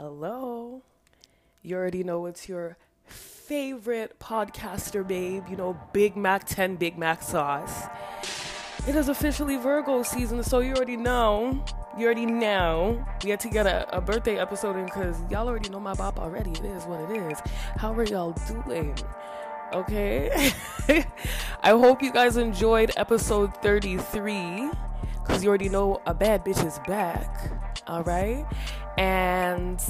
Hello. You already know it's your favorite podcaster, babe. You know, Big Mac 10 Big Mac sauce. It is officially Virgo season, so you already know. You already know. We had to get a, a birthday episode in because y'all already know my bop already. It is what it is. How are y'all doing? Okay. I hope you guys enjoyed episode 33 because you already know a bad bitch is back. All right. And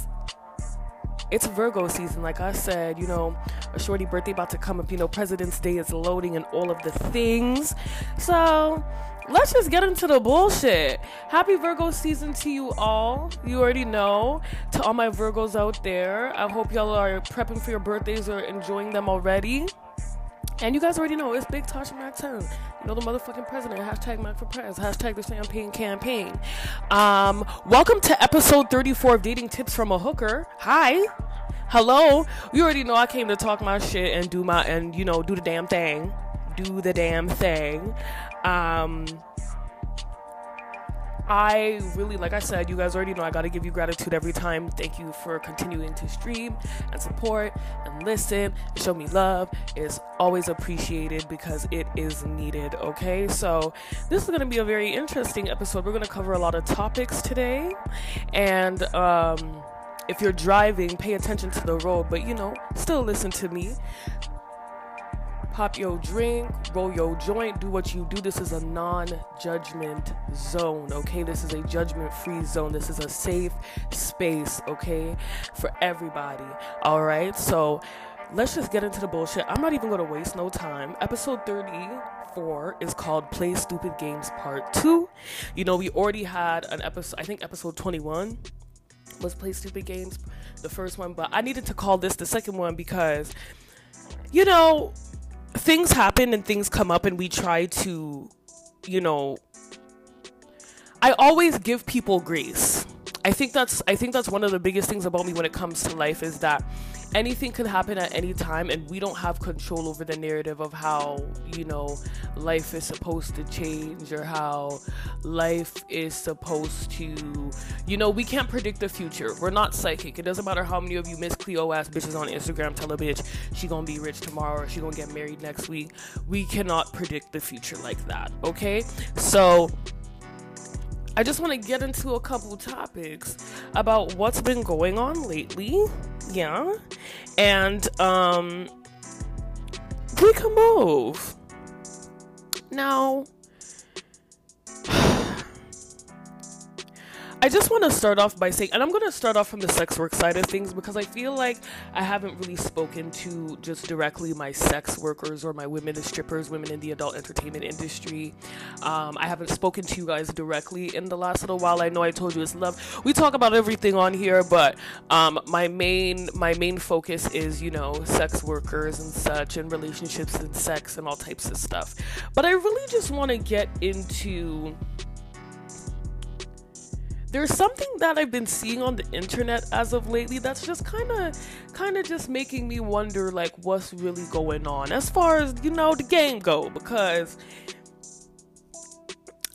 it's Virgo season, like I said, you know, a shorty birthday about to come up, you know, President's Day is loading and all of the things. So let's just get into the bullshit. Happy Virgo season to you all. You already know. To all my Virgos out there, I hope y'all are prepping for your birthdays or enjoying them already. And you guys already know it's Big Tosha Mac 10. You know the motherfucking president. Hashtag Mac for Prez. Hashtag the champagne campaign. Um, welcome to episode 34 of Dating Tips from a Hooker. Hi. Hello. You already know I came to talk my shit and do my and you know do the damn thing. Do the damn thing. Um I really, like I said, you guys already know I got to give you gratitude every time. Thank you for continuing to stream and support and listen show me love. It's always appreciated because it is needed, okay? So, this is to be a very interesting episode. We're to cover a lot of topics today. And, um, if you're driving, pay attention to the road, but you know, still listen to me pop your drink, roll your joint, do what you do. This is a non judgment zone, okay? This is a judgment free zone. This is a safe space, okay? For everybody, all right? So let's just get into the bullshit. I'm not even gonna waste no time. Episode 34 is called Play Stupid Games Part 2. You know, we already had an episode, I think episode 21 was Play Stupid Games, the first one, but I needed to call this the second one because, you know, things happen and things come up and we try to you know i always give people grace. I think that's i think that's one of the biggest things about me when it comes to life is that anything can happen at any time and we don't have control over the narrative of how you know life is supposed to change or how life is supposed to you know we can't predict the future. We're not psychic. It doesn't matter how many of you miss cleo ass bitches on instagram tell a bitch she gonna be rich tomorrow or she gonna get married next week. We cannot predict the future like that okay? So I just want to get into a couple topics about what's been going on lately. Yeah. And um we can move. Now I just want to start off by saying, and I'm going to start off from the sex work side of things because I feel like I haven't really spoken to just directly my sex workers or my women as strippers, women in the adult entertainment industry. Um, I haven't spoken to you guys directly in the last little while. I know I told you it's love. We talk about everything on here, but um, my main my main focus is you know sex workers and such, and relationships and sex and all types of stuff. But I really just want to get into there's something that I've been seeing on the internet as of lately that's just kind of kind of just making me wonder like what's really going on as far as you know the game go because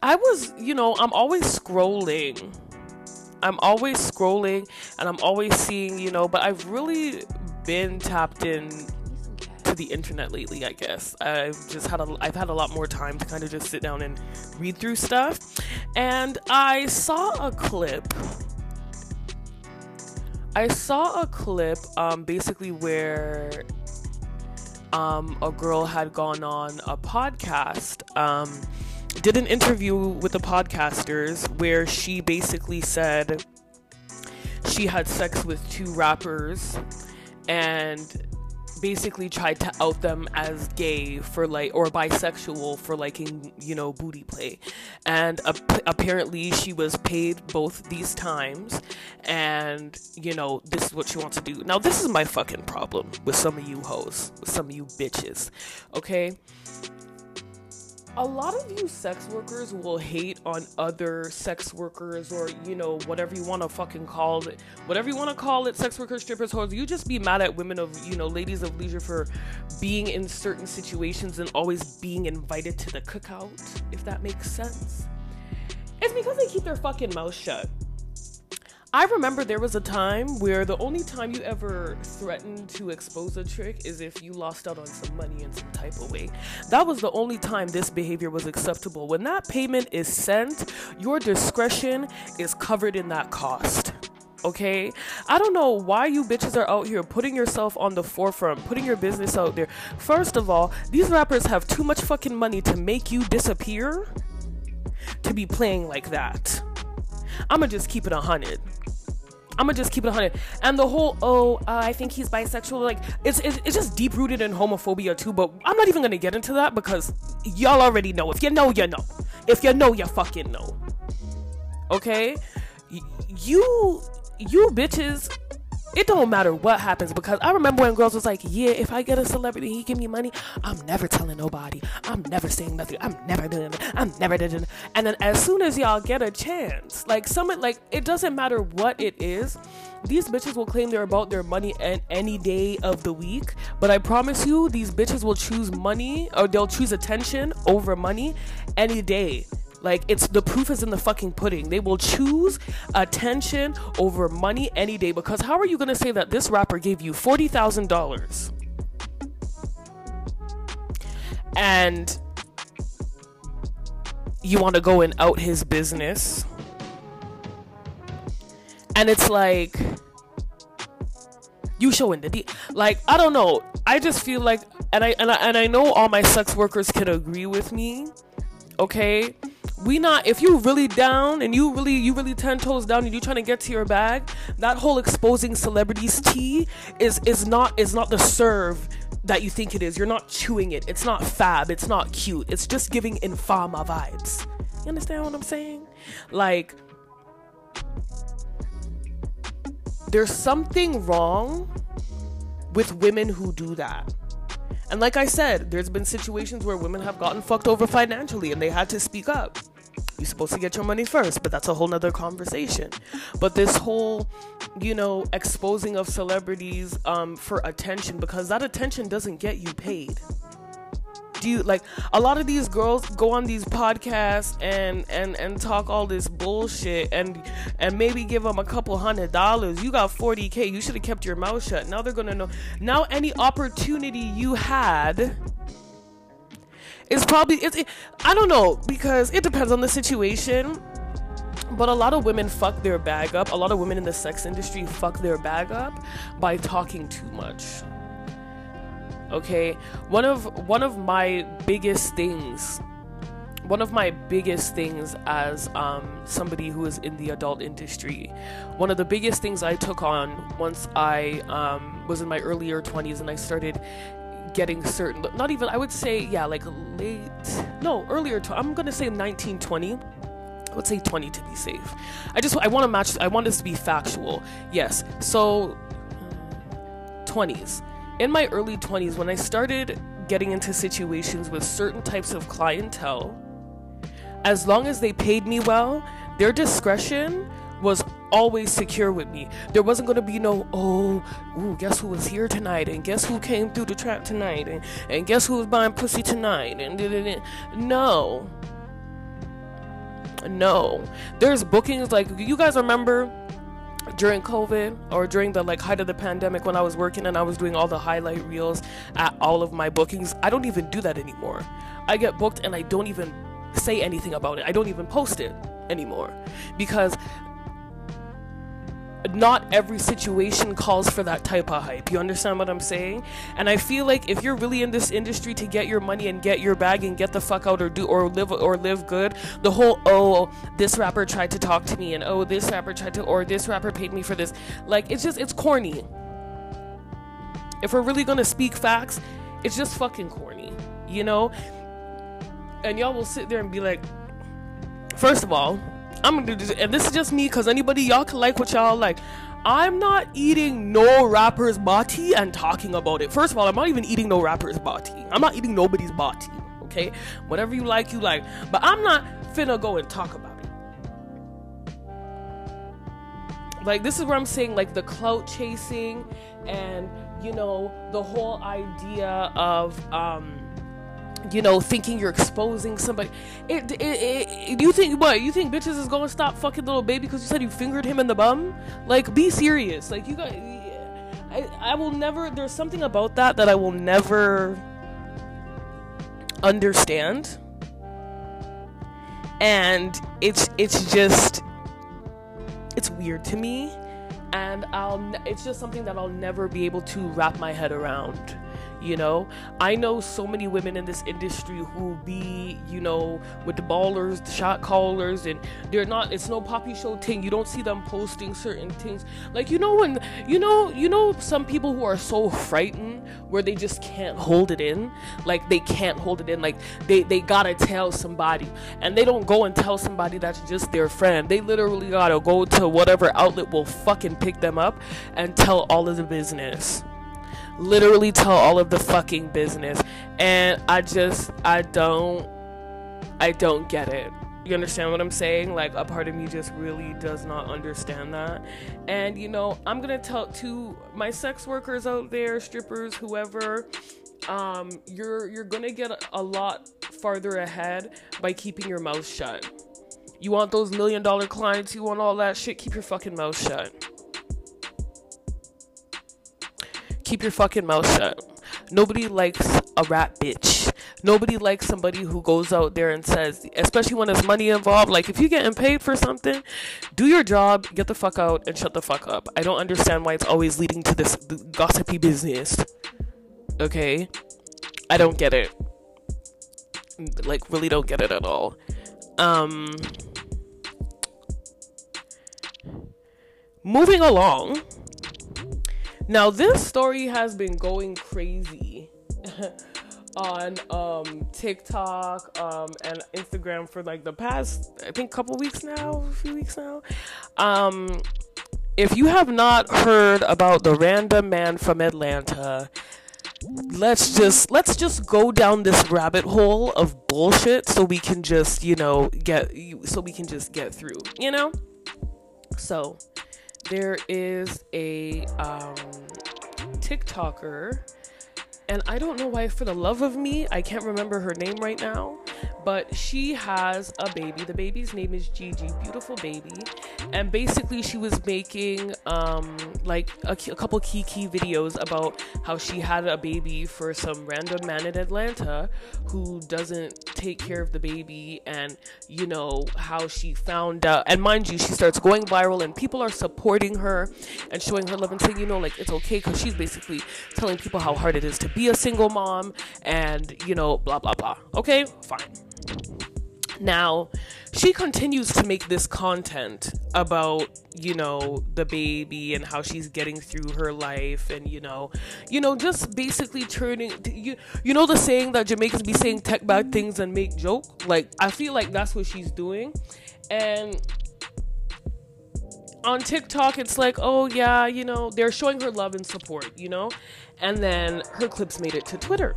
I was, you know, I'm always scrolling. I'm always scrolling and I'm always seeing, you know, but I've really been tapped in the internet lately, I guess. I've just had a I've had a lot more time to kind of just sit down and read through stuff. And I saw a clip I saw a clip um, basically where um, a girl had gone on a podcast, um, did an interview with the podcasters where she basically said she had sex with two rappers and basically tried to out them as gay for like or bisexual for liking you know booty play. And ap- apparently she was paid both these times and you know this is what she wants to do. Now this is my fucking problem with some of you hoes with some of you bitches okay a lot of you sex workers will hate on other sex workers or you know whatever you want to fucking call it whatever you want to call it sex workers strippers whores. You just be mad at women of you know ladies of leisure for being in certain situations and always being invited to the cookout if that makes sense. It's because they keep their fucking mouth shut I remember there was a time where the only time you ever threatened to expose a trick is if you lost out on some money in some type of way. That was the only time this behavior was acceptable. When that payment is sent, your discretion is covered in that cost okay? I don't know why you bitches are out here putting yourself on the forefront, putting your business out there. First of all, these rappers have too much fucking money to make you disappear to be playing like that. I'ma just keep it a hundred. I'm gonna just keep it a 100. And the whole, oh, uh, I think he's bisexual, like, it's, it's, it's just deep rooted in homophobia too, but I'm not even gonna get into that because y'all already know. If you know, you know. If you know, you fucking know. Okay? Y- you, you bitches it don't matter what happens because I remember when girls was like, yeah, if I get a celebrity, he give me money, I'm never telling nobody. I'm never saying nothing. I'm never doing it. I'm never doing it. And then as soon as y'all get a chance, like someone like it doesn't matter what it is, these bitches will claim they're about their money and any day of the week. But I promise you, these bitches will choose money or they'll choose attention over money any day. Like it's the proof is in the fucking pudding. They will choose attention over money any day because how are you gonna say that this rapper gave you forty thousand dollars and you want to go and out his business? And it's like you showing the like I don't know. I just feel like and I and I and I know all my sex workers can agree with me. Okay? we not if you really down and you really you really ten toes down and you trying to get to your bag that whole exposing celebrities tea is is not is not the serve that you think it is. You're not chewing it. It's not fab. It's not cute. It's just giving infama vibes. You understand what i'm saying? Like there's something wrong with women who do that and like I said, there's been situations where women have gotten fucked over financially and they had to speak up. You're supposed to get your money first, but that's a whole nother conversation. But this whole, you know, exposing of celebrities um, for attention, because that attention doesn't get you paid like a lot of these girls go on these podcasts and and and talk all this bullshit and and maybe give them a couple hundred dollars. You got 40k you should have kept your mouth shut. Now they're gonna know. Now any opportunity you had is probably it's it, i don't know because it depends on the situation. But a lot of women fuck their bag up. A lot of women in the sex industry fuck their bag up by talking too much okay one of one of my biggest things one of my biggest things as um, somebody who is in the adult industry one of the biggest things i took on once i um, was in my earlier 20s and i started getting certain not even i would say yeah like late no earlier to, i'm gonna say 1920 I would say 20 to be safe. I just I want to match I want this to be factual. Yes. So 20s in my early 20s, when I started getting into situations with certain types of clientele, as long as they paid me well, their discretion was always secure with me. There wasn't gonna be no, oh, ooh, guess who was here tonight, and guess who came through the trap tonight, and, and guess who was buying pussy tonight, and no, no. There's bookings like you guys remember during COVID or during the like height of the pandemic when I was working and I was doing all the highlight reels at all of my bookings, I don't even do that anymore. I get booked and I don't even say anything about it. I don't even post it anymore because not every situation calls for that type of hype. You understand what I'm saying? And I feel like if you're really in this industry to get your money and get your bag and get the fuck out or do or live or live good, the whole oh this rapper tried to talk to me and oh this rapper tried to or this rapper paid me for this, like it's just it's corny. If we're really gonna speak facts, it's just fucking corny, you know. And y'all will sit there and be like, first of all, I'm gonna do this, and this is just me because anybody y'all can like what y'all like. I'm not eating no rapper's body and talking about it. First of all, I'm not even eating no rapper's body. I'm not eating nobody's body. Okay, whatever you like, you like. But I'm not finna go and talk about it. Like this is where I'm saying like the clout chasing and you know the whole idea of um you know, thinking you're exposing somebody. It, it, it, you think what? You think bitches is gonna stop fucking Lil Baby because you said you fingered him in the bum? Like, be serious. Like, you got. I, I will never. There's something about that that I will never understand, and it's it's just it's weird to me, and I'll. It's just something that I'll never be able to wrap my head around you know? I know so many women in this industry who be you know with the ballers the shot callers and they're not it's no poppy show thing. You don't see them posting certain things. Like you know when you know you know some people who are so frightened where they just can't hold it in? Like they can't hold it in. Like they they gotta tell somebody. And they don't go and tell somebody that's just their friend. They literally gotta go to whatever outlet will fucking pick them up and tell all of the business literally tell all of the fucking business. And i just i don't i don't get it. You understand what i'm saying? Like a part of me just really does not understand that. And you know i'm gonna tell to my sex workers out there strippers whoever. Um you're you're gonna get a, lot farther ahead by keeping your mouth shut. You want those million dollar clients you want all that shit keep your fucking mouth shut keep your fucking mouth shut. Nobody likes a rat bitch. Nobody likes somebody who goes out there and says, especially when there's money involved, like if you're getting paid for something, do your job, get the fuck out, and shut the fuck up. I don't understand why it's always leading to this gossipy business. Okay? I don't get it. Like, really don't get it at all. Um. Moving along now, this story has been going crazy on um, TikTok um, and Instagram for like the past, I think, couple weeks now, a few weeks now. Um, if you have not heard about the random man from Atlanta, let's just let's just go down this rabbit hole of bullshit so we can just you know get so we can just get through you know so there is a um, TikToker, and I don't know why, for the love of me, I can't remember her name right now, but she has a baby. The baby's name is Gigi, beautiful baby. And basically, she was making um, like a, a couple key key videos about how she had a baby for some random man in Atlanta who doesn't take care of the baby, and you know how she found out. And mind you, she starts going viral, and people are supporting her and showing her love and saying, you know, like it's okay because she's basically telling people how hard it is to be a single mom, and you know, blah blah blah. Okay, fine. Now, she continues to make this content about, you know, the baby and how she's getting through her life and, you know, you know, just basically turning you you know the saying that Jamaicans be saying tech bad things and make joke? Like I feel like that's what she's doing. And on TikTok it's like, "Oh yeah, you know, they're showing her love and support, you know?" And then her clips made it to Twitter.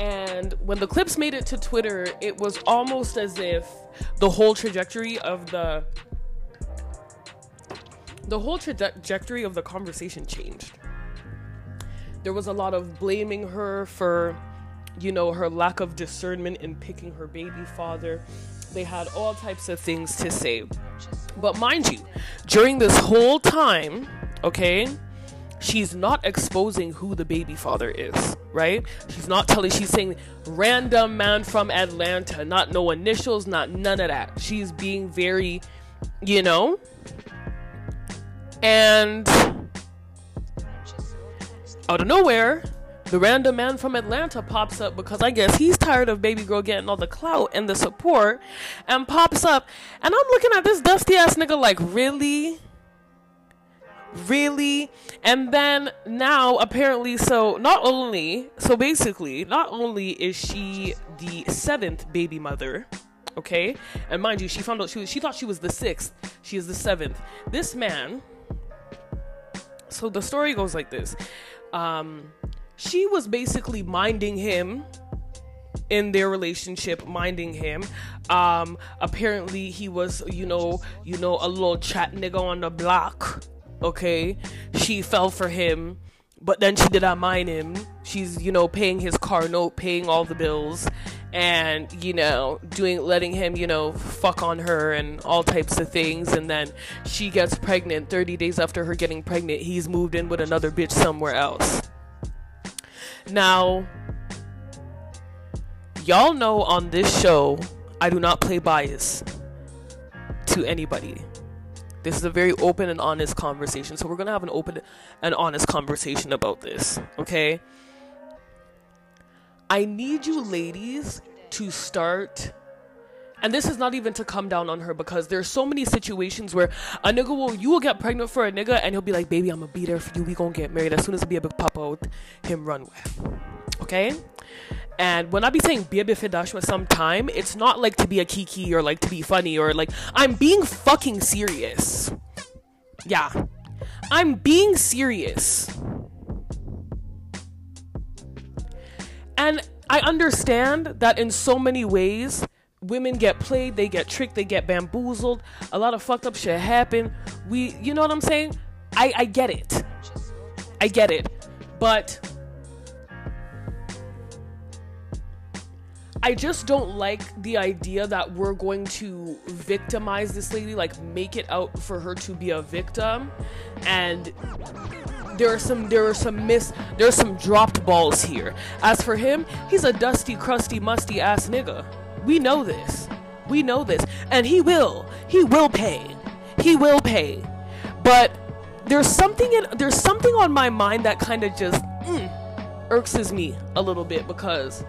And when the clips made it to Twitter, it was almost as if the whole trajectory of the the whole trajectory of the conversation changed. There was a lot of blaming her for you know her lack of discernment in picking her baby father. They had all types of things to say. But mind you, during this whole time, okay, she's not exposing who the baby father is, right? She's not telling, she's saying random man from Atlanta, not no initials, not none of that. She's being very, you know, and out of nowhere, the random man from Atlanta pops up because I guess he's tired of baby girl getting all the clout and the support and pops up. And I'm looking at this dusty ass nigga like, really? Really? And then now apparently so not only so basically not only is she the seventh baby mother okay? And mind you she found out she she thought she was the sixth. She is the seventh. This man so the story goes like this. Um she was basically minding him in their relationship minding him. Um apparently he was you know you know a little chat nigga on the block okay she fell for him but then she did not mind him. She's, you know, paying his car note, paying all the bills, and, you know, doing, letting him, you know, fuck on her and all types of things. And then she gets pregnant. 30 days after her getting pregnant, he's moved in with another bitch somewhere else. Now, y'all know on this show, I do not play bias to anybody. This is a very open and honest conversation. So we're going to have an open and honest conversation about this, okay? I need you ladies to start and this is not even to come down on her because there's so many situations where a nigga will you will get pregnant for a nigga and he'll be like, baby, I'm gonna be there for you. We gonna get married as soon as a big pop out, him run with. Okay? And when I be saying with some time, it's not like to be a kiki or like to be funny or like I'm being fucking serious. Yeah. I'm being serious. And I understand that in so many ways, women get played, they get tricked, they get bamboozled. A lot of fucked up shit happen. We, you know what I'm saying? I, I get it. I get it. But I just don't like the idea that we're going to victimize this lady, like make it out for her to be a victim. And there are some there are some miss there are some dropped balls here. As for him, he's a dusty, crusty, musty ass nigga. We know this. We know this. And he will. He will pay. He will pay. But there's something in there's something on my mind that kind of just mm, irks me a little bit because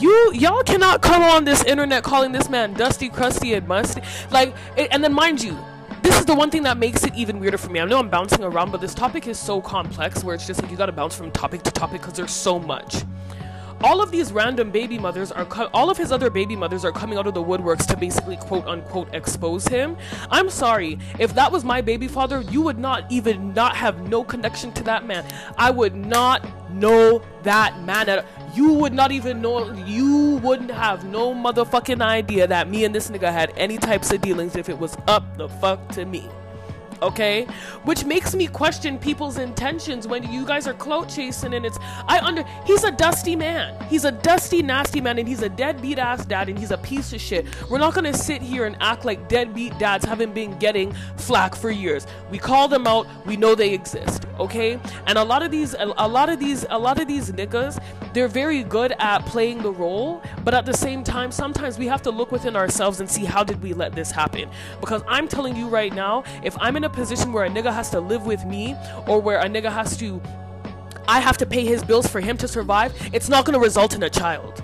you y'all cannot come on this internet calling this man dusty, crusty, and musty. Like, and then mind you, this is the one thing that makes it even weirder for me. I know I'm bouncing around, but this topic is so complex where it's just like you gotta bounce from topic to topic because there's so much. All of these random baby mothers are, co- all of his other baby mothers are coming out of the woodworks to basically quote unquote expose him. I'm sorry, if that was my baby father, you would not even not have no connection to that man. I would not know that man you would not even know you wouldn't have no motherfucking idea that me and this nigga had any types of dealings if it was up the fuck to me okay? Which makes me question people's intentions when you guys are clout chasing and it's i under he's a dusty man. He's a dusty nasty man and he's a deadbeat ass dad and he's a piece of shit. We're not gonna sit here and act like deadbeat dads haven't been getting flack for years. We call them out. We know they exist okay? And a lot of these a, a lot of these a lot of these niggas they're very good at playing the role but at the same time sometimes we have to look within ourselves and see how did we let this happen? Because i'm telling you right now if i'm in a position where a nigga has to live with me or where a nigga has to I have to pay his bills for him to survive, it's not going to result in a child.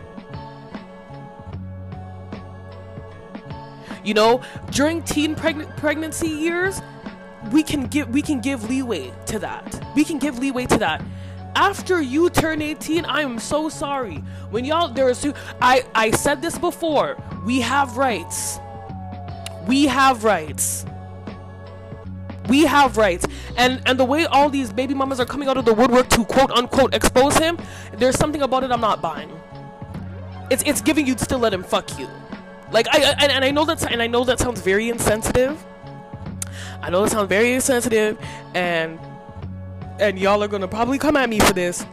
You know, during teen preg- pregnancy years, we can give we can give leeway to that. We can give leeway to that. After you turn 18, I am so sorry. When y'all there's I I said this before. We have rights. We have rights we have rights. And and the way all these baby mamas are coming out of the woodwork to quote unquote expose him there's something about it i'm not buying. It's it's giving you to still let him fuck you. Like i, I and i know that's and i know that sounds very insensitive. I know that sounds very insensitive and and y'all are gonna probably come at me for this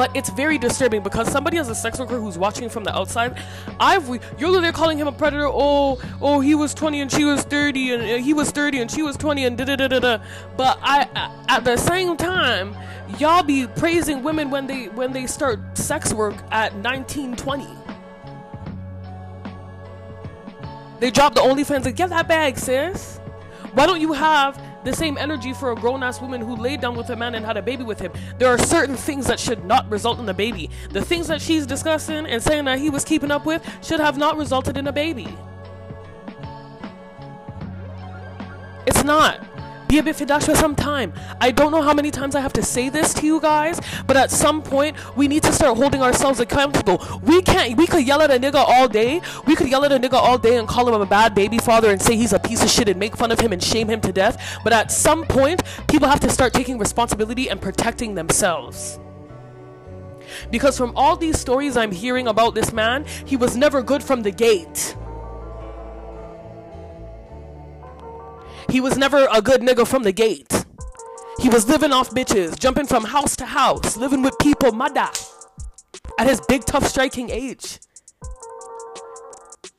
but it's very disturbing because somebody as a sex worker who's watching from the outside. I've you're there calling him a predator. Oh oh he was 20 and she was 30 and uh, he was 30 and she was 20 and da da da da da. But i at the same time y'all be praising women when they when they start sex work at 19 20 they drop the OnlyFans and get that bag, sis. Why don't you have the same energy for a grown ass woman who laid down with a man and had a baby with him. There are certain things that should not result in a baby. The things that she's discussing and saying that he was keeping up with should have not resulted in a baby. It's not be a bit fidash for some time. I don't know how many times I have to say this to you guys, but at some point we need to start holding ourselves accountable. We can't. We could yell at a nigga all day. We could yell at a nigga all day and call him a bad baby father and say he's a piece of shit and make fun of him and shame him to death. But at some point, people have to start taking responsibility and protecting themselves. Because from all these stories I'm hearing about this man, he was never good from the gate. He was never a good nigga from the gate. He was living off bitches, jumping from house to house, living with people, mada, at his big, tough, striking age.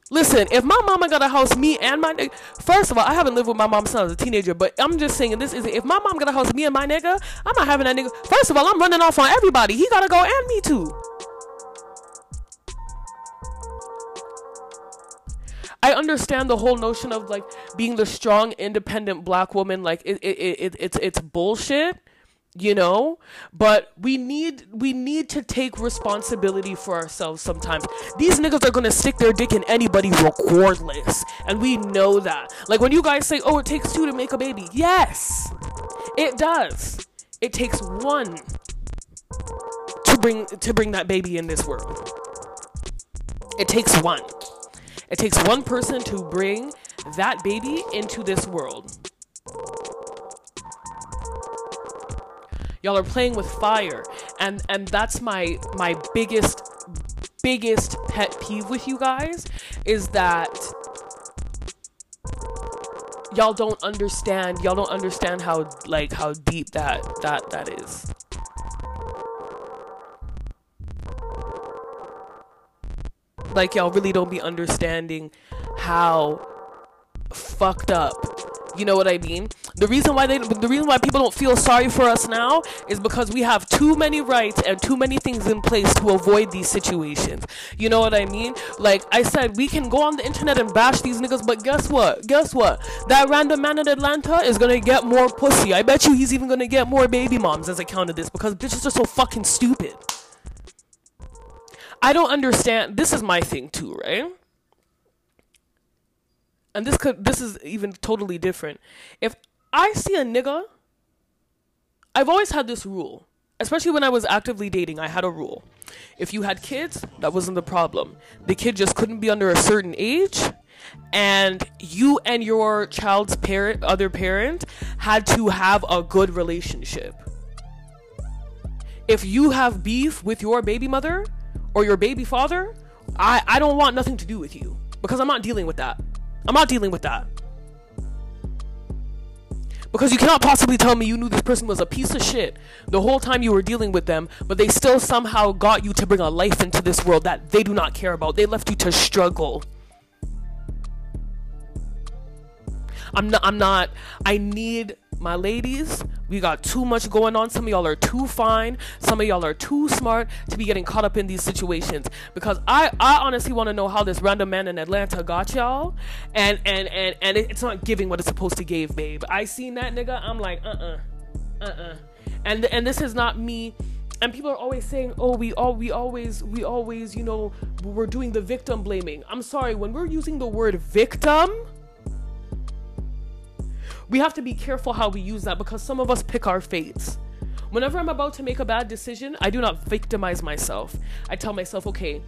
Listen, if my mama got a house, me and my nigga. First of all, I haven't lived with my mom since I was a teenager, but I'm just saying this is if my mom got a house, me and my nigga, I'm not having that nigga. First of all, I'm running off on everybody. He gotta go and me too. I understand the whole notion of like being the strong, independent black woman. Like it, it, it, it's it's bullshit you know? But we need we need to take responsibility for ourselves sometimes. These niggas are gonna stick their dick in anybody regardless and we know that. Like when you guys say oh it takes two to make a baby yes it does. It takes one to bring to bring that baby in this world. It takes one it takes one person to bring that baby into this world. Y'all are playing with fire and and that's my my biggest biggest pet peeve with you guys is that y'all don't understand y'all don't understand how like how deep that that that is like y'all really don't be understanding how fucked up you know what I mean? The reason why they, the reason why people don't feel sorry for us now is because we have too many rights and too many things in place to avoid these situations. You know what I mean? Like I said, we can go on the internet and bash these niggas, but guess what? Guess what? That random man in Atlanta is gonna get more pussy. I bet you he's even gonna get more baby moms as a count of this because bitches are so fucking stupid. I don't understand. This is my thing too, right? and this could this is even totally different. If I see a nigga, I've always had this rule, especially when I was actively dating. I had a rule: if you had kids, that wasn't the problem. The kid just couldn't be under a certain age, and you and your child's parent, other parent, had to have a good relationship. If you have beef with your baby mother or your baby father, I, I don't want nothing to do with you because I'm not dealing with that. I'm not dealing with that. Because you cannot possibly tell me you knew this person was a piece of shit the whole time you were dealing with them, but they still somehow got you to bring a life into this world that they do not care about. They left you to struggle. I'm not I'm not I need my ladies, we got too much going on. Some of y'all are too fine. Some of y'all are too smart to be getting caught up in these situations. Because I, I honestly want to know how this random man in Atlanta got y'all, and and and and it's not giving what it's supposed to give, babe. I seen that nigga. I'm like, uh, uh-uh, uh, uh-uh. And and this is not me and people are always saying oh we all we always we always you know we're doing the victim blaming i'm sorry when we're using the word victim we have to be careful how we use that because some of us pick our fates. Whenever I'm about to make a bad decision, I do not victimize myself. I tell myself, okay,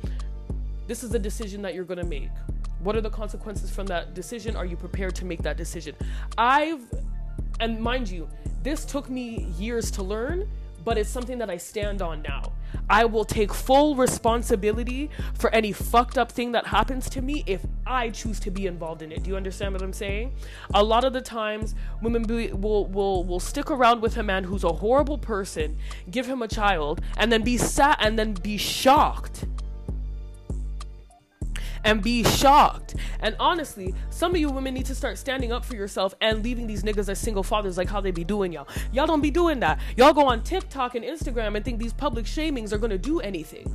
this is the decision that you're gonna make. What are the consequences from that decision? Are you prepared to make that decision? I've, and mind you, this took me years to learn but it's something that I stand on now. I will take full responsibility for any fucked up thing that happens to me if I choose to be involved in it. Do you understand what I'm saying? A lot of the times, women be, will will will stick around with a man who's a horrible person, give him a child, and then be sat and then be shocked and be shocked. And honestly, some of you women need to start standing up for yourself and leaving these niggas as single fathers like how they be doing y'all. Y'all don't be doing that. Y'all go on TikTok and Instagram and think these public shamings are gonna do anything.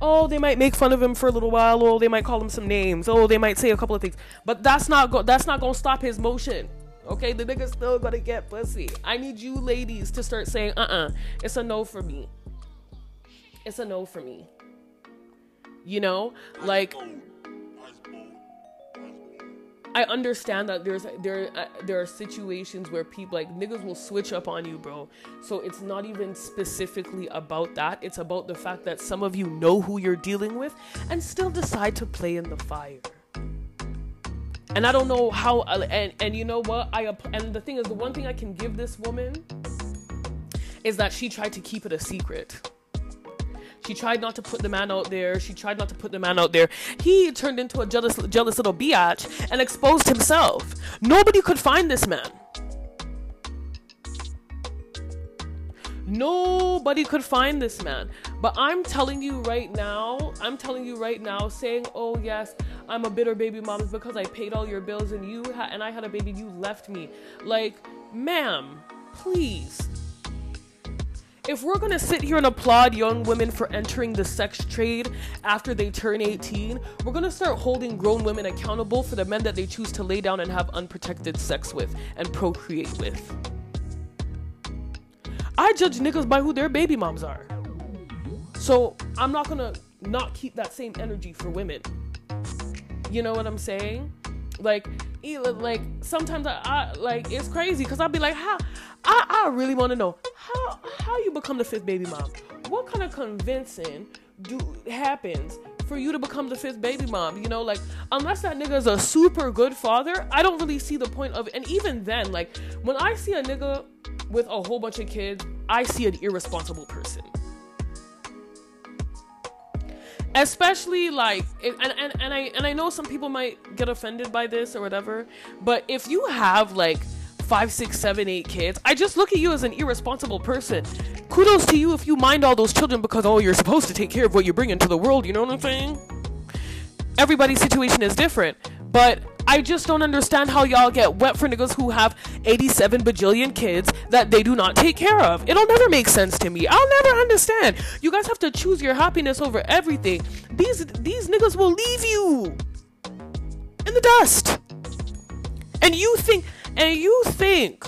Oh, they might make fun of him for a little while. Oh, they might call him some names. Oh, they might say a couple of things. But that's not go- that's not gonna stop his motion. Okay, the nigga's still gonna get pussy. I need you ladies to start saying, uh-uh, it's a no for me. It's a no for me. You know, like I understand that there's there uh, there are situations where people like niggas will switch up on you, bro. So it's not even specifically about that. It's about the fact that some of you know who you're dealing with and still decide to play in the fire. And I don't know how uh, and and you know what? I and the thing is the one thing I can give this woman is that she tried to keep it a secret She tried not to put the man out there. She tried not to put the man out there. He turned into a jealous, jealous little biatch and exposed himself. Nobody could find this man. Nobody could find this man. But I'm telling you right now, I'm telling you right now, saying, oh, yes, I'm a bitter baby mom is because I paid all your bills and you ha- and I had a baby, you left me. Like, ma'am, please. If we're gonna sit here and applaud young women for entering the sex trade after they turn 18, we're gonna start holding grown women accountable for the men that they choose to lay down and have unprotected sex with and procreate with. I judge niggas by who their baby moms are. So I'm not gonna not keep that same energy for women. You know what I'm saying? Like, like sometimes I, I like it's crazy because I'll be like, how? I, I really want to know how how you become the fifth baby mom. What kind of convincing do happens for you to become the fifth baby mom. You know, like unless that nigga is a super good father, I don't really see the point of. And even then, like when I see a nigga with a whole bunch of kids, I see an irresponsible person. Especially like, and, and, and I and I know some people might get offended by this or whatever, but if you have like five, six, seven, eight kids, I just look at you as an irresponsible person. Kudos to you if you mind all those children because oh, you're supposed to take care of what you bring into the world. You know what I'm saying? Everybody's situation is different, but I just don't understand how y'all get wet for niggas who have 87 bajillion kids that they do not take care of. It'll never make sense to me. I'll never understand. You guys have to choose your happiness over everything. These these niggas will leave you in the dust. And you think and you think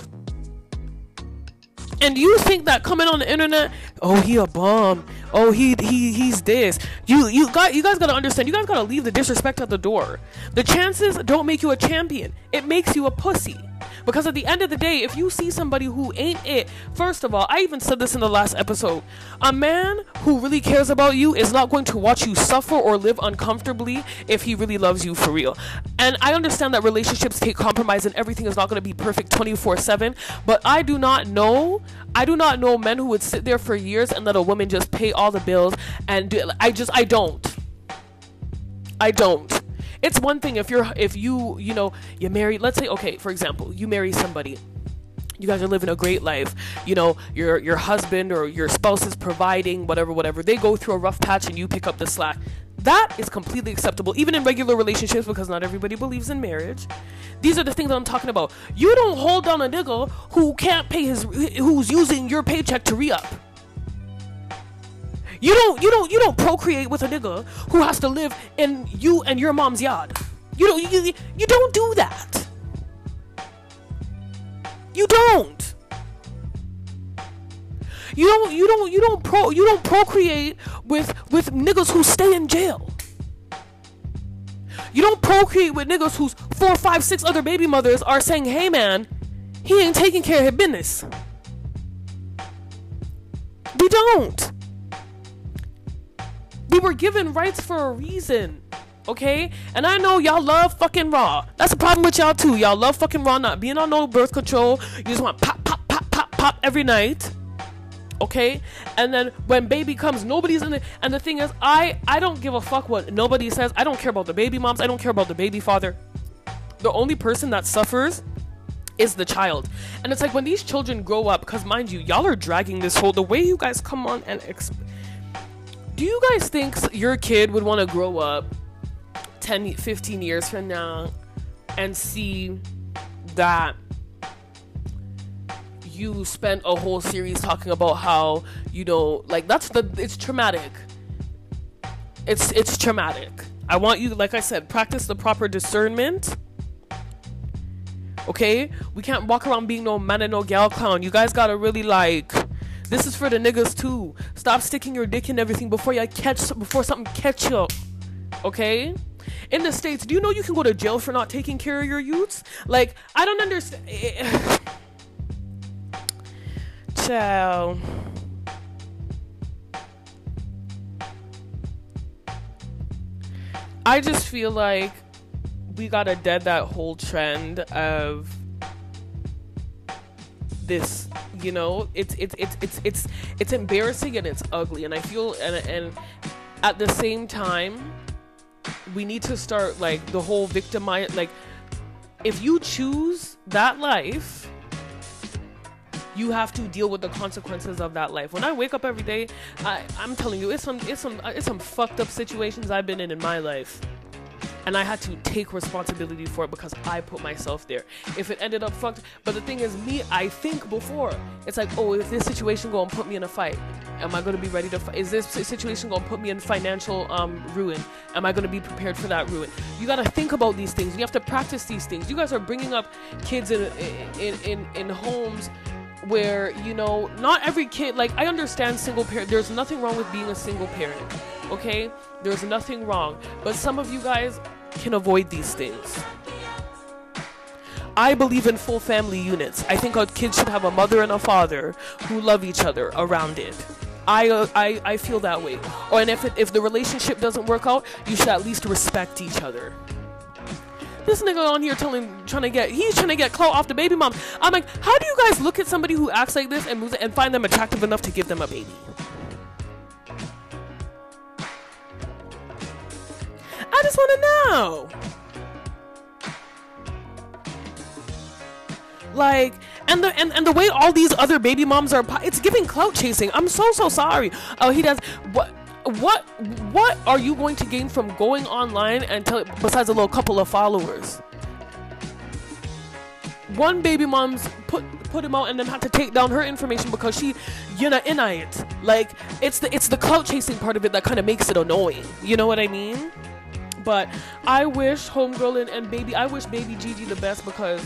and you think that coming on the internet, oh he a bum, oh he he he's this. You you got you guys gotta understand. You guys gotta leave the disrespect at the door. The chances don't make you a champion. It makes you a pussy. Because at the end of the day, if you see somebody who ain't it, first of all, I even said this in the last episode. A man who really cares about you is not going to watch you suffer or live uncomfortably if he really loves you for real. And I understand that relationships take compromise and everything is not going to be perfect 24 7, but I do not know. I do not know men who would sit there for years and let a woman just pay all the bills and do. I just, I don't. I don't it's one thing if you're if you you know you marry let's say okay for example you marry somebody. You guys are living a great life. You know your your husband or your spouse is providing whatever whatever. They go through a rough patch and you pick up the slack. That is completely acceptable even in regular relationships because not everybody believes in marriage. These are the things that i'm talking about. You don't hold down a nigga who can't pay his who's using your paycheck to re-up you don't you don't you don't procreate with a nigga who has to live in you and your mom's yard. You don't you, you don't do that. You don't. You don't you don't you don't pro you don't procreate with with niggas who stay in jail. You don't procreate with niggas whose four, five, six other baby mothers are saying, hey man, he ain't taking care of his business. We don't. We were given rights for a reason. Okay? And I know y'all love fucking raw. That's the problem with y'all too. Y'all love fucking raw, not being on no birth control. You just want pop, pop, pop, pop, pop every night. Okay? And then when baby comes, nobody's in it. And the thing is, I I don't give a fuck what nobody says. I don't care about the baby moms. I don't care about the baby father. The only person that suffers is the child. And it's like when these children grow up, because mind you, y'all are dragging this whole the way you guys come on and exp- do you guys think your kid would want to grow up 10 15 years from now and see that you spent a whole series talking about how you know like that's the it's traumatic. It's it's traumatic. I want you like i said practice the proper discernment okay? We can't walk around being no man and no gal clown. You guys gotta really like this is for the niggas too. Stop sticking your dick in everything before you catch before something catch you. Okay? In the states, do you know you can go to jail for not taking care of your youths? Like, I don't understand. Eh, eh, Ciao. I just feel like we gotta dead that whole trend of this you know it's it's it's it's it's it's embarrassing and it's ugly and i feel and and at the same time we need to start like the whole victimize like if you choose that life you have to deal with the consequences of that life. When I wake up every day, I, I'm telling you, it's some, it's some, it's some fucked up situations I've been in in my life and I had to take responsibility for it because I put myself there. If it ended up fucked, but the thing is, me, I think before. It's like, oh, if this situation gonna put me in a fight, am I gonna be ready to? fight? Is this situation gonna put me in financial um, ruin? Am I gonna be prepared for that ruin? You gotta think about these things. You have to practice these things. You guys are bringing up kids in in in, in homes where you know not every kid like i understand single parent there's nothing wrong with being a single parent okay there's nothing wrong but some of you guys can avoid these things I believe in full family units. I think our kids should have a mother and a father who love each other around it. I, uh, I, I feel that way. Or and if it, if the relationship doesn't work out, you should at least respect each other. This nigga on here telling, trying to get, he's trying to get clout off the baby mom. I'm like, how do you guys look at somebody who acts like this and moves and find them attractive enough to give them a baby? I just want to know. Like, and the and, and the way all these other baby moms are, it's giving clout chasing. I'm so so sorry. Oh, he does what? What what are you going to gain from going online and tell besides a little couple of followers? One baby mom's put put him out and then had to take down her information because she you know in it. Like it's the it's the clout chasing part of it that kind of makes it annoying. You know what I mean? But I wish Homegirl and, and Baby, I wish Baby Gigi the best because,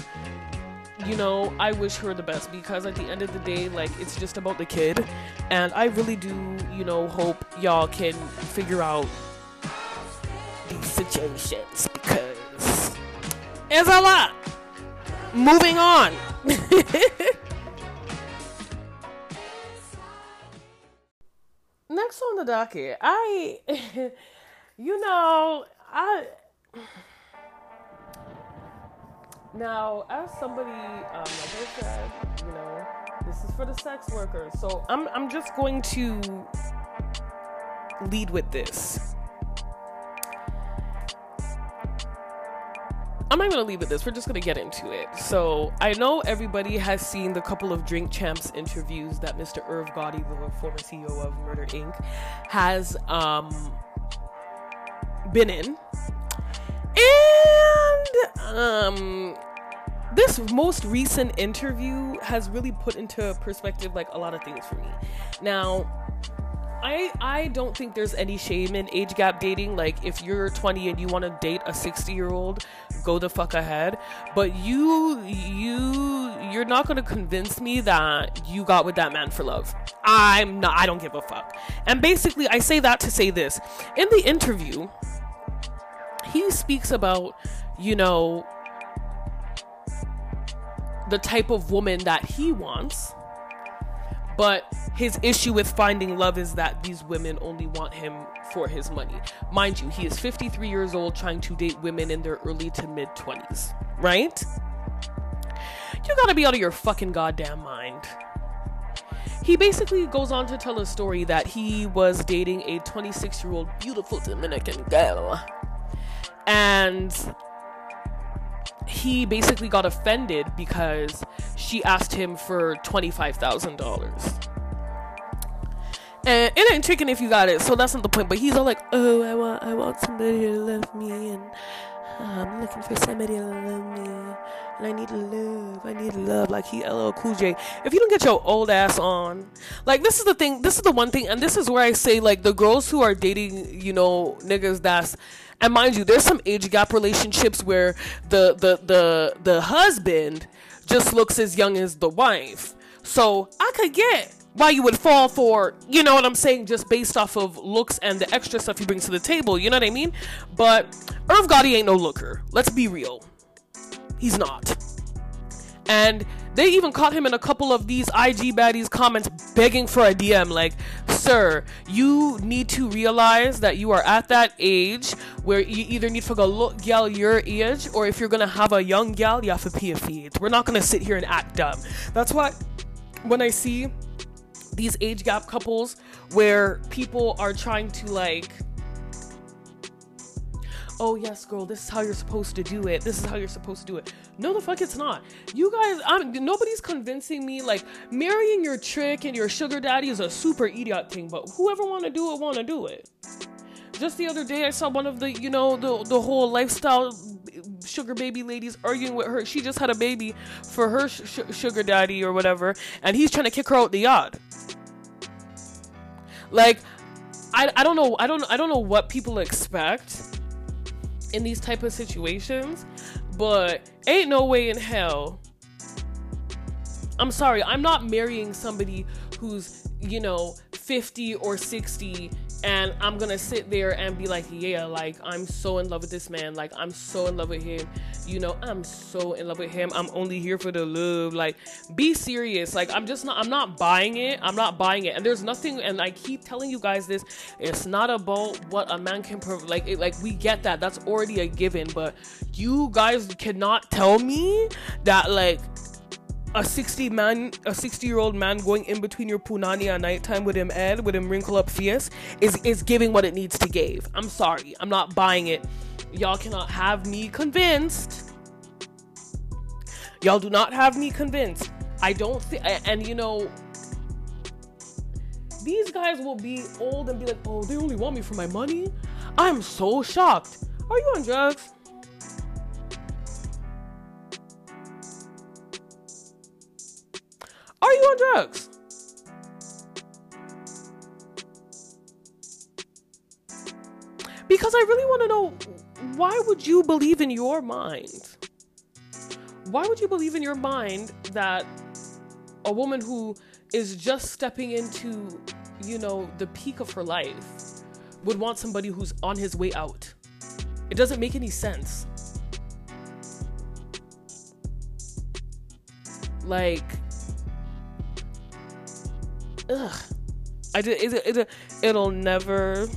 you know, I wish her the best because at the end of the day, like, it's just about the kid. And I really do, you know, hope y'all can figure out these situations because it's a lot. Moving on. Next on the docket, I, you know, I now as somebody um, like I said, you know, this is for the sex workers. So I'm I'm just going to lead with this. I'm not gonna leave with this. We're just gonna get into it. So I know everybody has seen the couple of Drink Champs interviews that Mr. Irv Gotti, the former CEO of Murder Inc., has um, been in. And um this most recent interview has really put into perspective like a lot of things for me. Now, I I don't think there's any shame in age gap dating. Like if you're 20 and you want to date a 60 year old, go the fuck ahead. But you you you're not gonna convince me that you got with that man for love. I'm not. I don't give a fuck. And basically, I say that to say this. In the interview, he speaks about, you know, the type of woman that he wants. But his issue with finding love is that these women only want him for his money. Mind you, he is 53 years old trying to date women in their early to mid 20s, right? You gotta be out of your fucking goddamn mind. He basically goes on to tell a story that he was dating a 26 year old beautiful Dominican girl and he basically got offended because she asked him for $25,000. And it ain't tricking if you got it, so that's not the point. But he's all like, "Oh, I want, I want somebody to love me, and uh, I'm looking for somebody to love me, and I need love. I need love." Like he LL Cool J. If you don't get your old ass on, like this is the thing. This is the one thing, and this is where I say like the girls who are dating, you know, niggas that's and mind you, there's some age gap relationships where the the the the husband just looks as young as the wife. So I could get why you would fall for, you know what I'm saying, just based off of looks and the extra stuff he brings to the table, you know what I mean? But Irv Gotti ain't no looker. Let's be real. He's not. And they even caught him in a couple of these IG baddies comments begging for a DM like, "Sir, you need to realize that you are at that age where you either need to go look gal your age, or if you're gonna have a young gal, you have to pay a fee. We're not gonna sit here and act dumb. That's why when I see these age gap couples where people are trying to like oh yes girl this is how you're supposed to do it. This is how you're supposed to do it. No the fuck it's not. You guys i'm nobody's convincing me like marrying your trick and your sugar daddy is a super idiot thing but whoever want to do it want to do it. Just the other day i saw one of the you know the the whole lifestyle sugar baby ladies arguing with her. She just had a baby for her sh- sugar daddy or whatever and he's trying to kick her out the yard. Like I, I don't know I don't I don't know what people expect in these type of situations, but ain't no way in hell. I'm sorry, I'm not marrying somebody who's, you know, 50 or 60 and I'm gonna sit there and be like, yeah, like I'm so in love with this man, like I'm so in love with him, you know, I'm so in love with him. I'm only here for the love. Like, be serious. Like, I'm just not, I'm not buying it. I'm not buying it. And there's nothing, and I keep telling you guys this. It's not about what a man can provide. Like, it, like we get that. That's already a given. But you guys cannot tell me that like a 60 man a 60 year old man going in between your punani at nighttime with him ed with him wrinkle up fierce is is giving what it needs to give. I'm sorry. I'm not buying it. Y'all cannot have me convinced. Y'all do not have me convinced. I don't think and you know these guys will be old and be like oh they only want me for my money? I'm so shocked. Are you on drugs Are you on drugs? Because I really want to know why would you believe in your mind? Why would you believe in your mind that a woman who is just stepping into, you know, the peak of her life would want somebody who's on his way out? It doesn't make any sense. Like, ugh. I did. It, it, it'll never.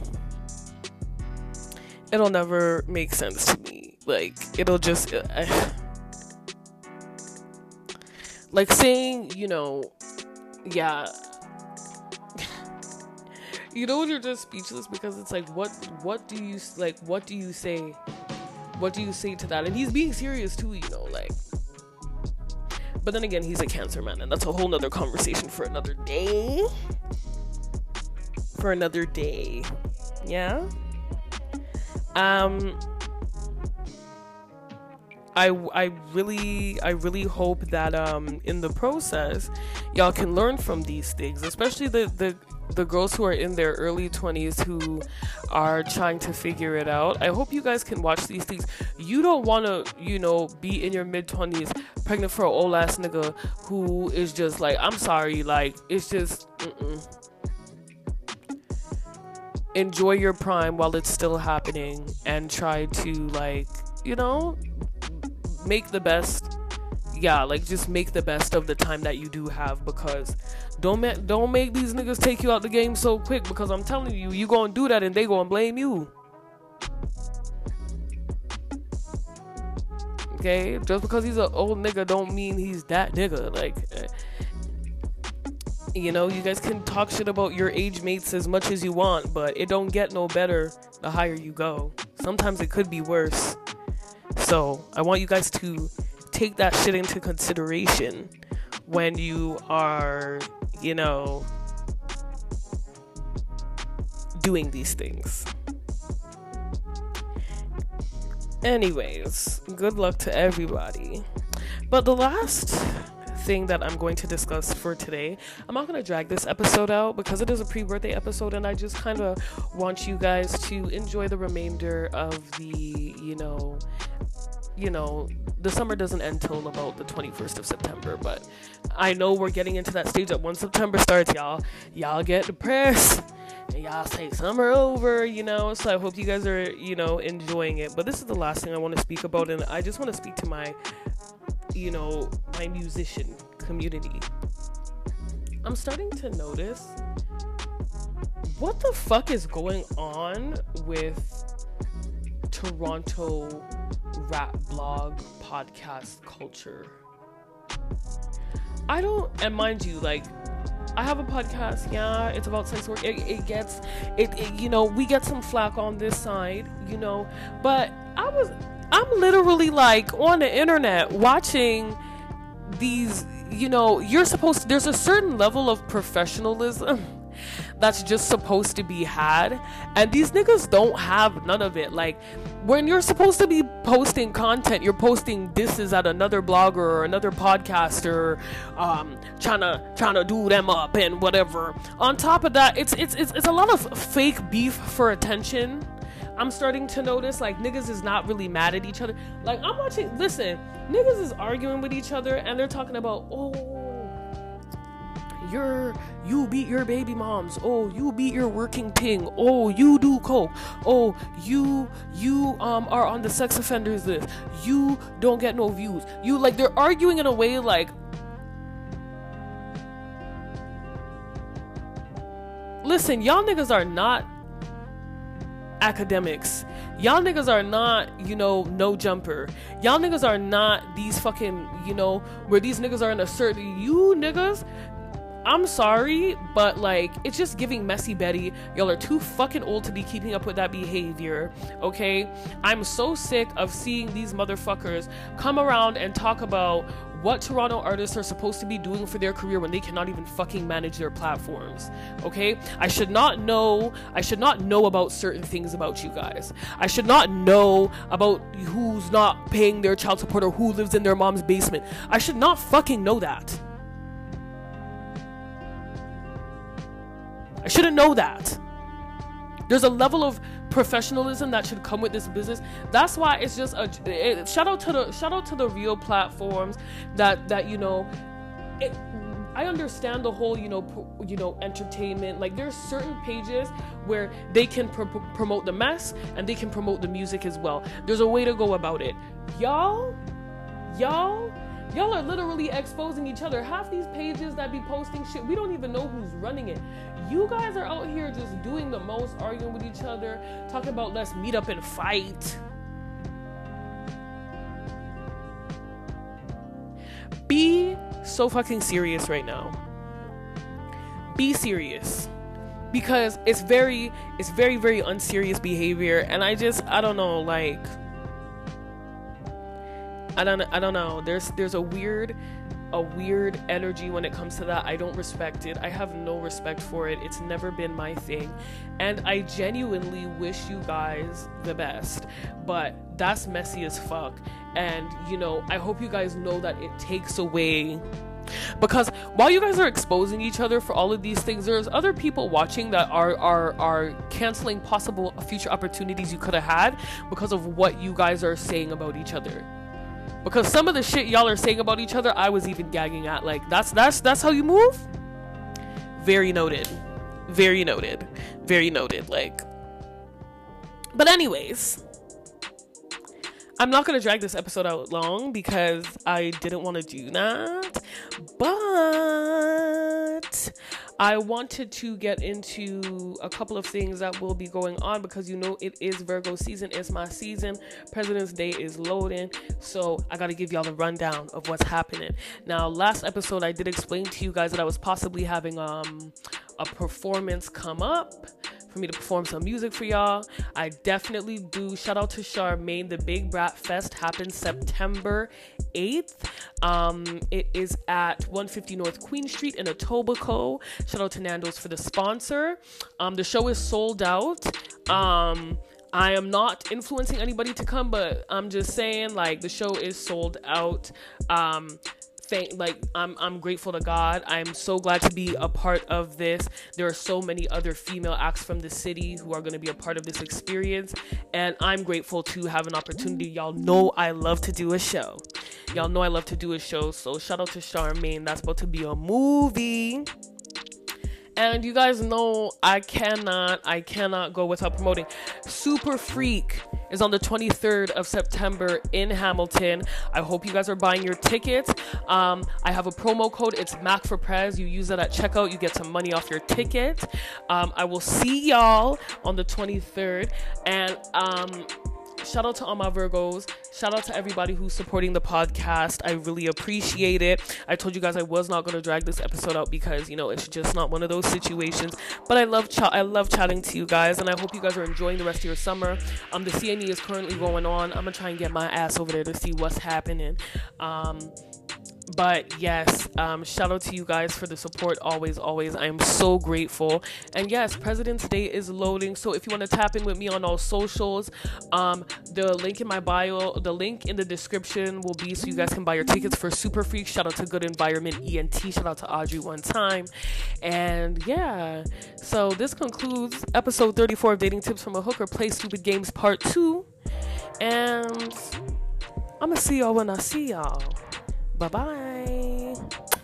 It'll never make sense to me. Like it'll just. Uh, like saying, you know, yeah. you know when you're just speechless because it's like, what, what do you like? What do you say? What do you say to that? And he's being serious too, you know, but then again, he's a cancer man, and that's a whole nother conversation for another day. For another day. Yeah? Um I, I really I really hope that um in the process y'all can learn from these things, especially the the the girls who are in their early 20s who are trying to figure it out. I hope you guys can watch these things. You don't want to, you know, be in your mid 20s pregnant for an old ass nigga who is just like, I'm sorry, like, it's just, mm-mm. enjoy your prime while it's still happening and try to, like, you know, make the best yeah, like just make the best of the time that you do have because don't make don't make these niggas take you out the game so quick because I'm telling you, you gonna do that and they gonna blame you. Okay, just because he's an old nigga don't mean he's that nigga. Like, eh, you know, you guys can talk shit about your age mates as much as you want, but it don't get no better the higher you go. Sometimes it could be worse. So I want you guys to take that shit into consideration when you are, you know, doing these things. Anyways, good luck to everybody. But the last thing that I'm going to discuss for today. I'm not going to drag this episode out because it is a pre birthday episode, and I just kind of want you guys to enjoy the remainder of the, you know, you know, the summer doesn't end till about the 21st of September, but I know we're getting into that stage that once September starts, y'all, y'all get depressed and y'all say summer over, you know. So I hope you guys are, you know, enjoying it. But this is the last thing I want to speak about, and I just want to speak to my, you know, my musician community. I'm starting to notice what the fuck is going on with Toronto rap blog podcast culture. I don't, and mind you, like, I have a podcast. Yeah, it's about sex work. It, it gets, it, it, you know, we get some flack on this side, you know, but I was, I'm literally like on the internet watching these, you know, you're supposed to, there's a certain level of professionalism that's just supposed to be had. And these niggas don't have none of it. Like, when you're supposed to be posting content, you're posting disses at another blogger or another podcaster, um, trying to trying to do them up and whatever. On top of that, it's it's it's, it's a lot of fake beef for attention. I'm starting to notice like niggas is not really mad at each other. Like I'm watching, listen, niggas is arguing with each other and they're talking about oh you're you beat your baby moms. Oh you beat your working ting oh you do coke. Oh you you um are on the sex offenders list. You don't get no views. You like they're arguing in a way like listen y'all niggas are not academics. Y'all niggas are not you know no jumper. Y'all niggas are not these fucking you know where these niggas are in a certain you niggas I'm sorry, but like it's just giving messy Betty. Y'all are too fucking old to be keeping up with that behavior. Okay? I'm so sick of seeing these motherfuckers come around and talk about what Toronto artists are supposed to be doing for their career when they cannot even fucking manage their platforms. Okay? I should not know I should not know about certain things about you guys. I should not know about who's not paying their child support or who lives in their mom's basement. I should not fucking know that. I shouldn't know that. There's a level of professionalism that should come with this business. That's why it's just a it, shout out to the shout out to the real platforms that that you know. It, I understand the whole, you know, pro, you know, entertainment. Like there's certain pages where they can pr- promote the mess and they can promote the music as well. There's a way to go about it. Y'all, y'all Y'all are literally exposing each other. Half these pages that be posting shit, we don't even know who's running it. You guys are out here just doing the most, arguing with each other, talking about let's meet up and fight. Be so fucking serious right now. Be serious. Because it's very, it's very, very unserious behavior. And I just, I don't know, like I don't I don't know. There's there's a weird a weird energy when it comes to that. I don't respect it. I have no respect for it. It's never been my thing. And I genuinely wish you guys the best. But that's messy as fuck. And you know, I hope you guys know that it takes away because while you guys are exposing each other for all of these things there's other people watching that are are are canceling possible future opportunities you could have had because of what you guys are saying about each other because some of the shit y'all are saying about each other, I was even gagging at. Like that's that's that's how you move. Very noted. Very noted. Very noted. Like. But anyways, I'm not gonna drag this episode out long because I didn't want to do that. But I wanted to get into a couple of things that will be going on because you know it is Virgo season, it's my season. President's Day is loading, so I got to give y'all the rundown of what's happening. Now, last episode I did explain to you guys that I was possibly having um a performance come up for me to perform some music for y'all. I definitely do. Shout out to Charmaine. The Big Brat Fest happens September 8th. Um, it is at 150 North Queen Street in Etobicoke. Shout out to Nando's for the sponsor. Um, the show is sold out. Um, I am not influencing anybody to come, but I'm just saying, like, the show is sold out. Um, thank like I'm I'm grateful to God. I'm so glad to be a part of this. There are so many other female acts from the city who are going to be a part of this experience and I'm grateful to have an opportunity. Y'all know I love to do a show. Y'all know I love to do a show. So shout out to Charmaine. That's about to be a movie. And you guys know I cannot, I cannot go without promoting. Super Freak is on the 23rd of September in Hamilton. I hope you guys are buying your tickets. Um, I have a promo code. It's Mac for Prez. You use that at checkout. You get some money off your ticket. Um, I will see y'all on the 23rd. And um, shout out to all my Virgos. Shout out to everybody who's supporting the podcast. I really appreciate it. I told you guys I was not going to drag this episode out because you know it's just not one of those situations. But I love ch- I love chatting to you guys, and I hope you guys are enjoying the rest of your summer. Um, the CNE is currently going on. I'm gonna try and get my ass over there to see what's happening. Um, but yes, um, shout out to you guys for the support always, always. I am so grateful. And yes, President's Day is loading. So if you want to tap in with me on all socials, um, the link in my bio, the link in the description will be so you guys can buy your tickets for Super Freak. Shout out to Good Environment ENT. Shout out to Audrey one time. And yeah, so this concludes episode 34 of Dating Tips from a Hooker Play Stupid Games Part 2. And I'm going to see y'all when I see y'all. Bye bye.